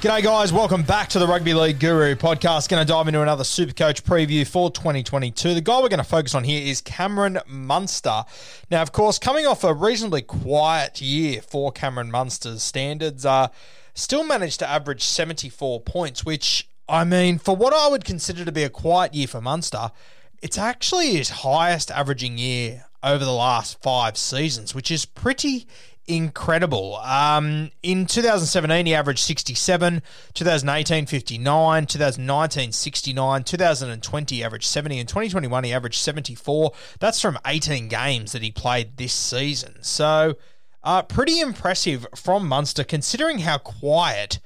G'day, guys. Welcome back to the Rugby League Guru podcast. Going to dive into another Supercoach preview for 2022. The guy we're going to focus on here is Cameron Munster. Now, of course, coming off a reasonably quiet year for Cameron Munster's standards, uh, still managed to average 74 points, which, I mean, for what I would consider to be a quiet year for Munster, it's actually his highest averaging year over the last five seasons, which is pretty incredible. Um, in 2017, he averaged 67, 2018, 59, 2019, 69, 2020, he averaged 70, and 2021, he averaged 74. That's from 18 games that he played this season. So, uh, pretty impressive from Munster, considering how quiet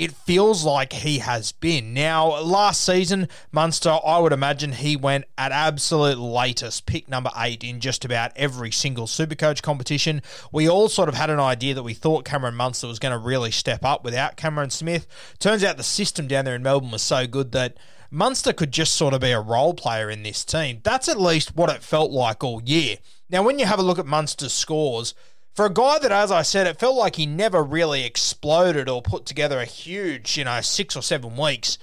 it feels like he has been. Now, last season, Munster, I would imagine he went at absolute latest, pick number eight in just about every single Supercoach competition. We all sort of had an idea that we thought Cameron Munster was going to really step up without Cameron Smith. Turns out the system down there in Melbourne was so good that Munster could just sort of be a role player in this team. That's at least what it felt like all year. Now, when you have a look at Munster's scores, for a guy that, as I said, it felt like he never really exploded or put together a huge, you know, six or seven weeks,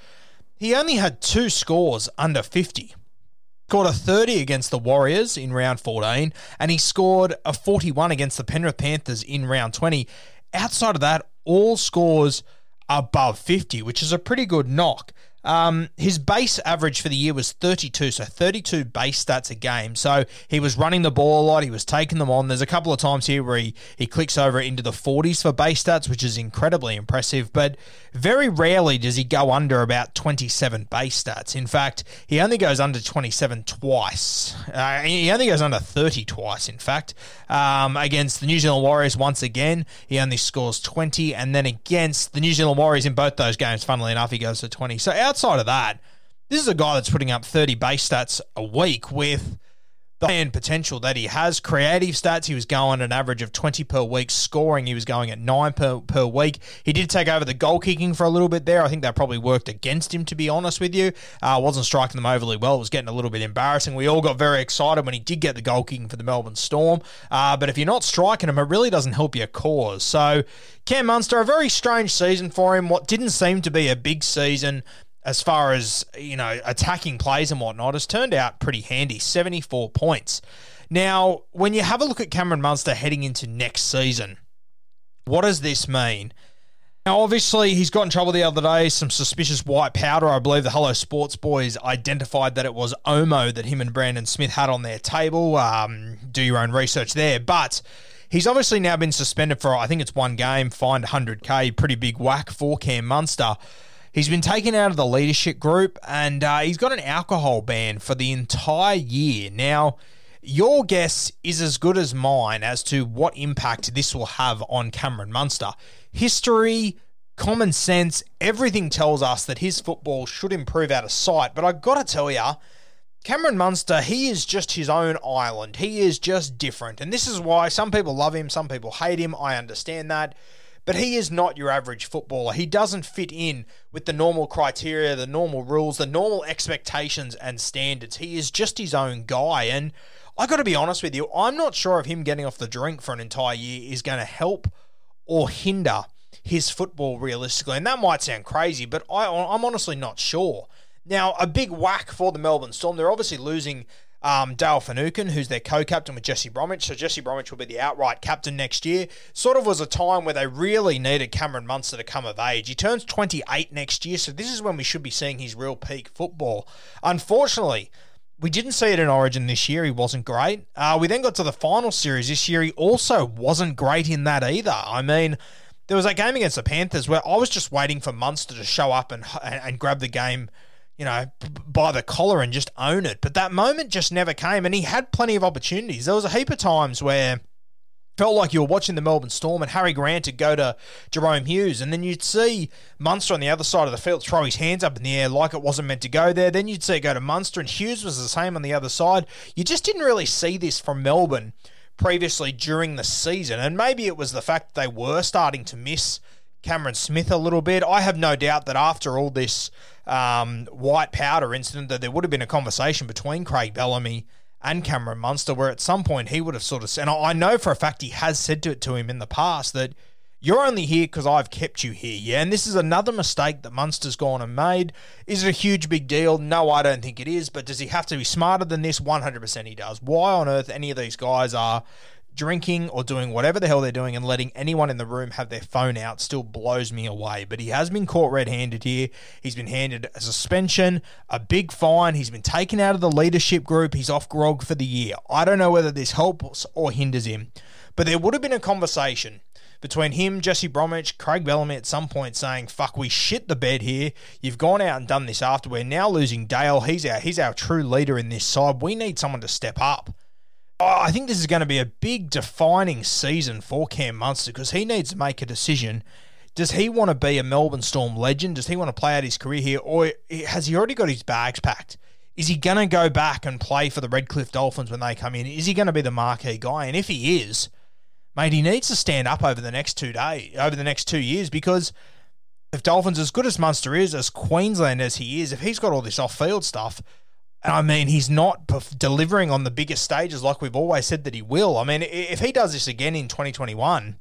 he only had two scores under 50. Scored a 30 against the Warriors in round 14, and he scored a 41 against the Penrith Panthers in round 20. Outside of that, all scores above 50, which is a pretty good knock. Um, his base average for the year was 32, so 32 base stats a game. So he was running the ball a lot, he was taking them on. There's a couple of times here where he, he clicks over into the 40s for base stats, which is incredibly impressive, but very rarely does he go under about 27 base stats. In fact, he only goes under 27 twice. Uh, he only goes under 30 twice, in fact. Um, against the New Zealand Warriors, once again, he only scores 20, and then against the New Zealand Warriors in both those games, funnily enough, he goes to 20. So outside of that, this is a guy that's putting up 30 base stats a week with the high-end potential that he has. Creative stats, he was going an average of 20 per week. Scoring, he was going at 9 per, per week. He did take over the goal kicking for a little bit there. I think that probably worked against him, to be honest with you. Uh, wasn't striking them overly well. It was getting a little bit embarrassing. We all got very excited when he did get the goal kicking for the Melbourne Storm. Uh, but if you're not striking him, it really doesn't help your cause. So, Cam Munster, a very strange season for him. What didn't seem to be a big season as far as you know attacking plays and whatnot has turned out pretty handy 74 points now when you have a look at cameron munster heading into next season what does this mean now, obviously, he's got in trouble the other day. Some suspicious white powder. I believe the Hello Sports boys identified that it was Omo that him and Brandon Smith had on their table. Um, do your own research there. But He's obviously now been suspended for, I think it's one game, fined 100k, pretty big whack for Cam Munster. He's been taken out of the leadership group and uh, he's got an alcohol ban for the entire year. Now, your guess is as good as mine as to what impact this will have on Cameron Munster. History, common sense, everything tells us that his football should improve out of sight. But I got to tell you, Cameron Munster, he is just his own island. He is just different. And this is why some people love him, some people hate him. I understand that. But he is not your average footballer. He doesn't fit in with the normal criteria, the normal rules, the normal expectations and standards. He is just his own guy. And I got to be honest with you, I'm not sure if him getting off the drink for an entire year is going to help or hinder his football realistically. And that might sound crazy, but I, I'm honestly not sure. Now, a big whack for the Melbourne Storm. They're obviously losing um, Dale Finucane, who's their co-captain with Jesse Bromwich. So Jesse Bromwich will be the outright captain next year. Sort of was a time where they really needed Cameron Munster to come of age. He turns 28 next year, so this is when we should be seeing his real peak football. Unfortunately, we didn't see it in Origin this year. He wasn't great. Uh, we then got to the final series this year. He also wasn't great in that either. I mean, there was that game against the Panthers where I was just waiting for Munster to show up and and, and grab the game you know, by the collar and just own it. But that moment just never came, and he had plenty of opportunities. There was a heap of times where felt like you were watching the Melbourne Storm and Harry Grant would go to Jahrome Hughes and then you'd see Munster on the other side of the field throw his hands up in the air like it wasn't meant to go there. Then you'd see it go to Munster and Hughes was the same on the other side. You just didn't really see this from Melbourne previously during the season and maybe it was the fact that they were starting to miss Cameron Smith a little bit. I have no doubt that after all this um, white powder incident, that there would have been a conversation between Craig Bellamy and Cameron Munster, where at some point he would have sort of, said, and I know for a fact he has said to it to him in the past that you're only here because I've kept you here, yeah. And this is another mistake that Munster's gone and made. Is it a huge big deal? No, I don't think it is. But does he have to be smarter than this? 100% he does. Why on earth any of these guys are drinking or doing whatever the hell they're doing and letting anyone in the room have their phone out still blows me away. But he has been caught red handed here. He's been handed a suspension, a big fine. He's been taken out of the leadership group. He's off grog for the year. I don't know whether this helps or hinders him. But there would have been a conversation between him, Jesse Bromwich, Craig Bellamy at some point saying, fuck, we shit the bed here. You've gone out and done this after. We're now losing Dale. He's our, he's our true leader in this side. We need someone to step up. Oh, I think this is going to be a big defining season for Cam Munster because he needs to make a decision. Does he want to be a Melbourne Storm legend? Does he want to play out his career here? Or has he already got his bags packed? Is he going to go back and play for the Redcliffe Dolphins when they come in? Is he going to be the marquee guy? And if he is, mate, he needs to stand up over the next two days, over the next two years, because if Dolphins, as good as Munster is, as Queensland as he is, if he's got all this off-field stuff, I mean, he's not delivering on the biggest stages like we've always said that he will. I mean, if he does this again in 2021,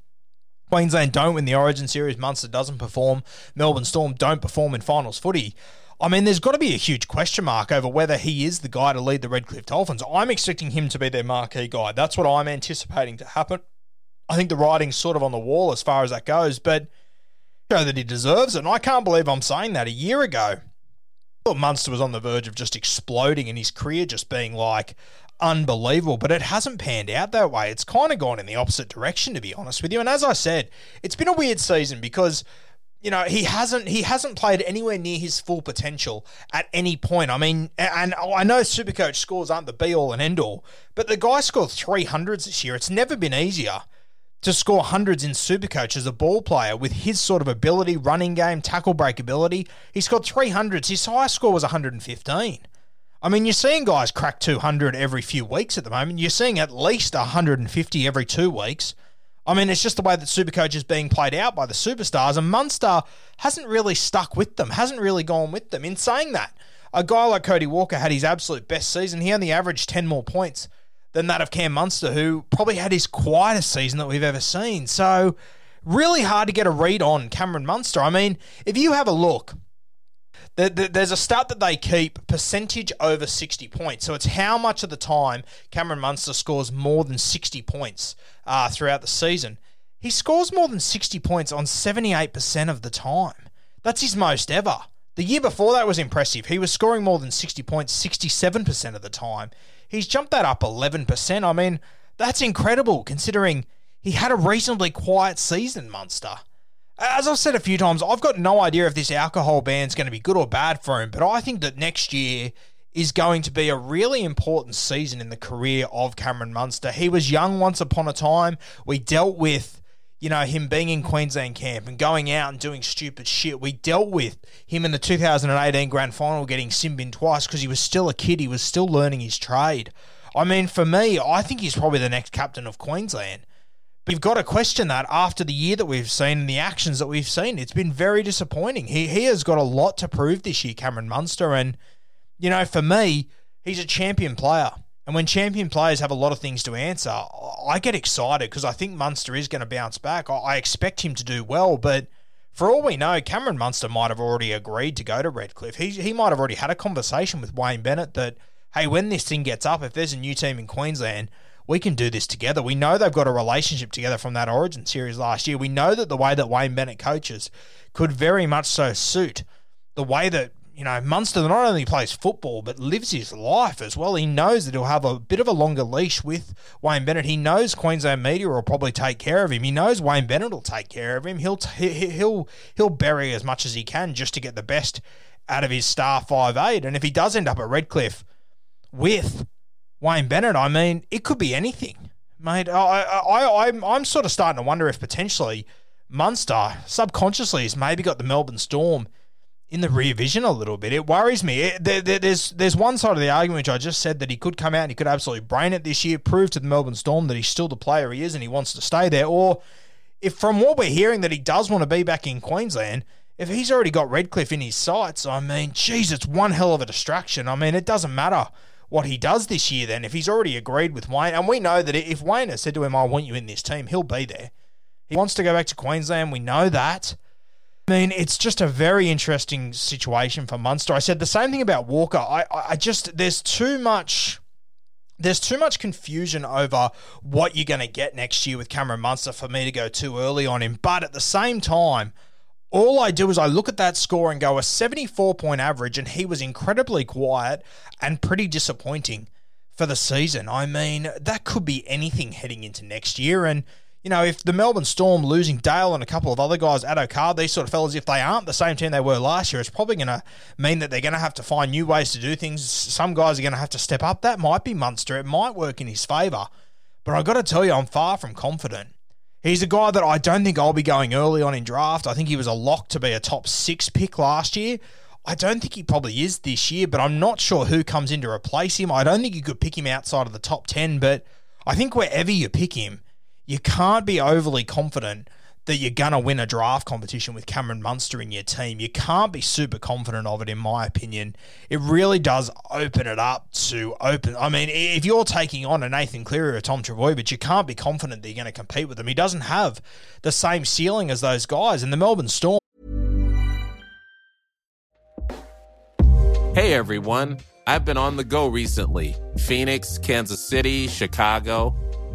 Queensland don't win the Origin Series, Munster doesn't perform, Melbourne Storm don't perform in finals footy. I mean, there's got to be a huge question mark over whether he is the guy to lead the Redcliffe Dolphins. I'm expecting him to be their marquee guy. That's what I'm anticipating to happen. I think the writing's sort of on the wall as far as that goes, but know that he deserves it. And I can't believe I'm saying that a year ago Munster was on the verge of just exploding and his career just being like unbelievable, but it hasn't panned out that way. It's kind of gone in the opposite direction, to be honest with you. And as I said, it's been a weird season because you know he hasn't he hasn't played anywhere near his full potential at any point. I mean, and I know Supercoach scores aren't the be all and end all, but the guy scored three hundreds this year. It's never been easier to score hundreds in Supercoach as a ball player with his sort of ability, running game, tackle break ability. He scored 300s. His highest score was 115. I mean, you're seeing guys crack 200 every few weeks at the moment. You're seeing at least 150 every two weeks. I mean, it's just the way that Supercoach is being played out by the superstars, and Munster hasn't really stuck with them, hasn't really gone with them. In saying that, a guy like Cody Walker had his absolute best season. He only averaged 10 more points than that of Cam Munster, who probably had his quietest season that we've ever seen. So, really hard to get a read on Cameron Munster. I mean, if you have a look, there's a stat that they keep percentage over 60 points. So it's how much of the time Cameron Munster scores more than 60 points uh, throughout the season. He scores more than 60 points on 78% of the time. That's his most ever. The year before that was impressive. He was scoring more than 60 points 67% of the time. He's jumped that up 11%. I mean, that's incredible considering he had a reasonably quiet season, Munster. As I've said a few times, I've got no idea if this alcohol ban is going to be good or bad for him, but I think that next year is going to be a really important season in the career of Cameron Munster. He was young once upon a time. We dealt with, you know, him being in Queensland camp and going out and doing stupid shit. We dealt with him in the 2018 grand final getting sin-binned twice because he was still a kid. He was still learning his trade. I mean, for me, I think he's probably the next captain of Queensland. But you've got to question that after the year that we've seen and the actions that we've seen. It's been very disappointing. He he has got a lot to prove this year, Cameron Munster, and you know, for me, he's a champion player. And when champion players have a lot of things to answer, I get excited because I think Munster is going to bounce back. I expect him to do well, but for all we know, Cameron Munster might have already agreed to go to Redcliffe. He, he might have already had a conversation with Wayne Bennett that, hey, when this thing gets up, if there's a new team in Queensland, we can do this together. We know they've got a relationship together from that Origin series last year. We know that the way that Wayne Bennett coaches could very much so suit the way that you know, Munster not only plays football but lives his life as well. He knows that he'll have a bit of a longer leash with Wayne Bennett. He knows Queensland media will probably take care of him. He knows Wayne Bennett will take care of him. He'll t- he'll he'll bury as much as he can just to get the best out of his star five eight. And if he does end up at Redcliffe with Wayne Bennett, I mean, it could be anything, mate. I I, I I'm sort of starting to wonder if potentially Munster subconsciously has maybe got the Melbourne Storm in the rear vision a little bit. It worries me. It, there, there, there's there's one side of the argument which I just said that he could come out and he could absolutely brain it this year, prove to the Melbourne Storm that he's still the player he is and he wants to stay there. Or if from what we're hearing that he does want to be back in Queensland, if he's already got Redcliffe in his sights, I mean, geez, it's one hell of a distraction. I mean, it doesn't matter what he does this year then if he's already agreed with Wayne. And we know that if Wayne has said to him, I want you in this team, he'll be there. He wants to go back to Queensland. We know that. I mean, it's just a very interesting situation for Munster. I said the same thing about Walker. I, I just there's too much there's too much confusion over what you're going to get next year with Cameron Munster for me to go too early on him. But at the same time, all I do is I look at that score and go a 74 point average, and he was incredibly quiet and pretty disappointing for the season. I mean, that could be anything heading into next year. And you know, if the Melbourne Storm losing Dale and a couple of other guys, Addo Carr, these sort of fellas, if they aren't the same team they were last year, it's probably going to mean that they're going to have to find new ways to do things. Some guys are going to have to step up. That might be Munster. It might work in his favour. But I've got to tell you, I'm far from confident. He's a guy that I don't think I'll be going early on in draft. I think he was a lock to be a top six pick last year. I don't think he probably is this year, but I'm not sure who comes in to replace him. I don't think you could pick him outside of the top 10, but I think wherever you pick him, you can't be overly confident that you're going to win a draft competition with Cameron Munster in your team. You can't be super confident of it, in my opinion. It really does open it up to open. I mean, if you're taking on a Nathan Cleary or a Tom Trbojevic, you can't be confident that you're going to compete with them. He doesn't have the same ceiling as those guys. And the Melbourne Storm. Hey, everyone. I've been on the go recently Phoenix, Kansas City, Chicago.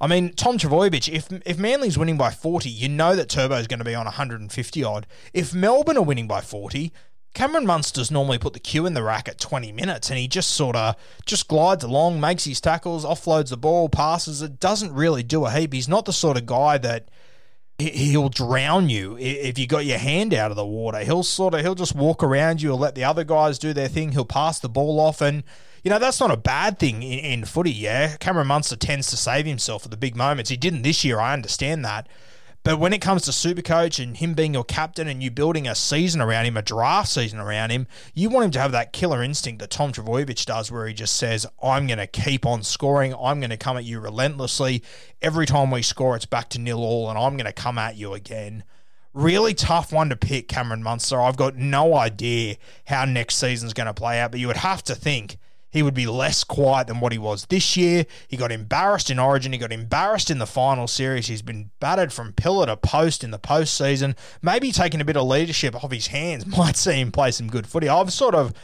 I mean, Tom Trbojevic, if if Manly's winning by 40, you know that Turbo's going to be on 150 odd. If Melbourne are winning by 40, Cameron Munster's normally put the cue in the rack at 20 minutes and he just sort of just glides along, makes his tackles, offloads the ball, passes it, doesn't really do a heap. He's not the sort of guy that he'll drown you if you got your hand out of the water. He'll sort of he'll just walk around you or let the other guys do their thing. He'll pass the ball off and you know, that's not a bad thing in, in footy, yeah. Cameron Munster tends to save himself at the big moments. He didn't this year, I understand that. But when it comes to Supercoach and him being your captain and you building a season around him, a draft season around him, you want him to have that killer instinct that Tom Trbojevic does, where he just says, I'm going to keep on scoring. I'm going to come at you relentlessly. Every time we score, it's back to nil all, and I'm going to come at you again. Really tough one to pick, Cameron Munster. I've got no idea how next season's going to play out, but you would have to think he would be less quiet than what he was this year. He got embarrassed in Origin. He got embarrassed in the final series. He's been battered from pillar to post in the postseason. Maybe taking a bit of leadership off his hands might see him play some good footy. I've sort of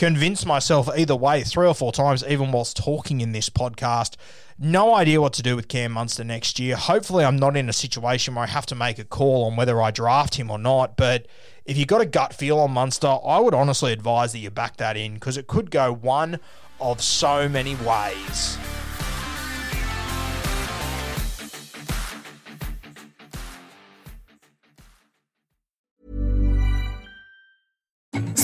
convinced myself either way three or four times, even whilst talking in this podcast. No idea what to do with Cam Munster next year. Hopefully, I'm not in a situation where I have to make a call on whether I draft him or not. But if you've got a gut feel on Munster, I would honestly advise that you back that in because it could go one of so many ways.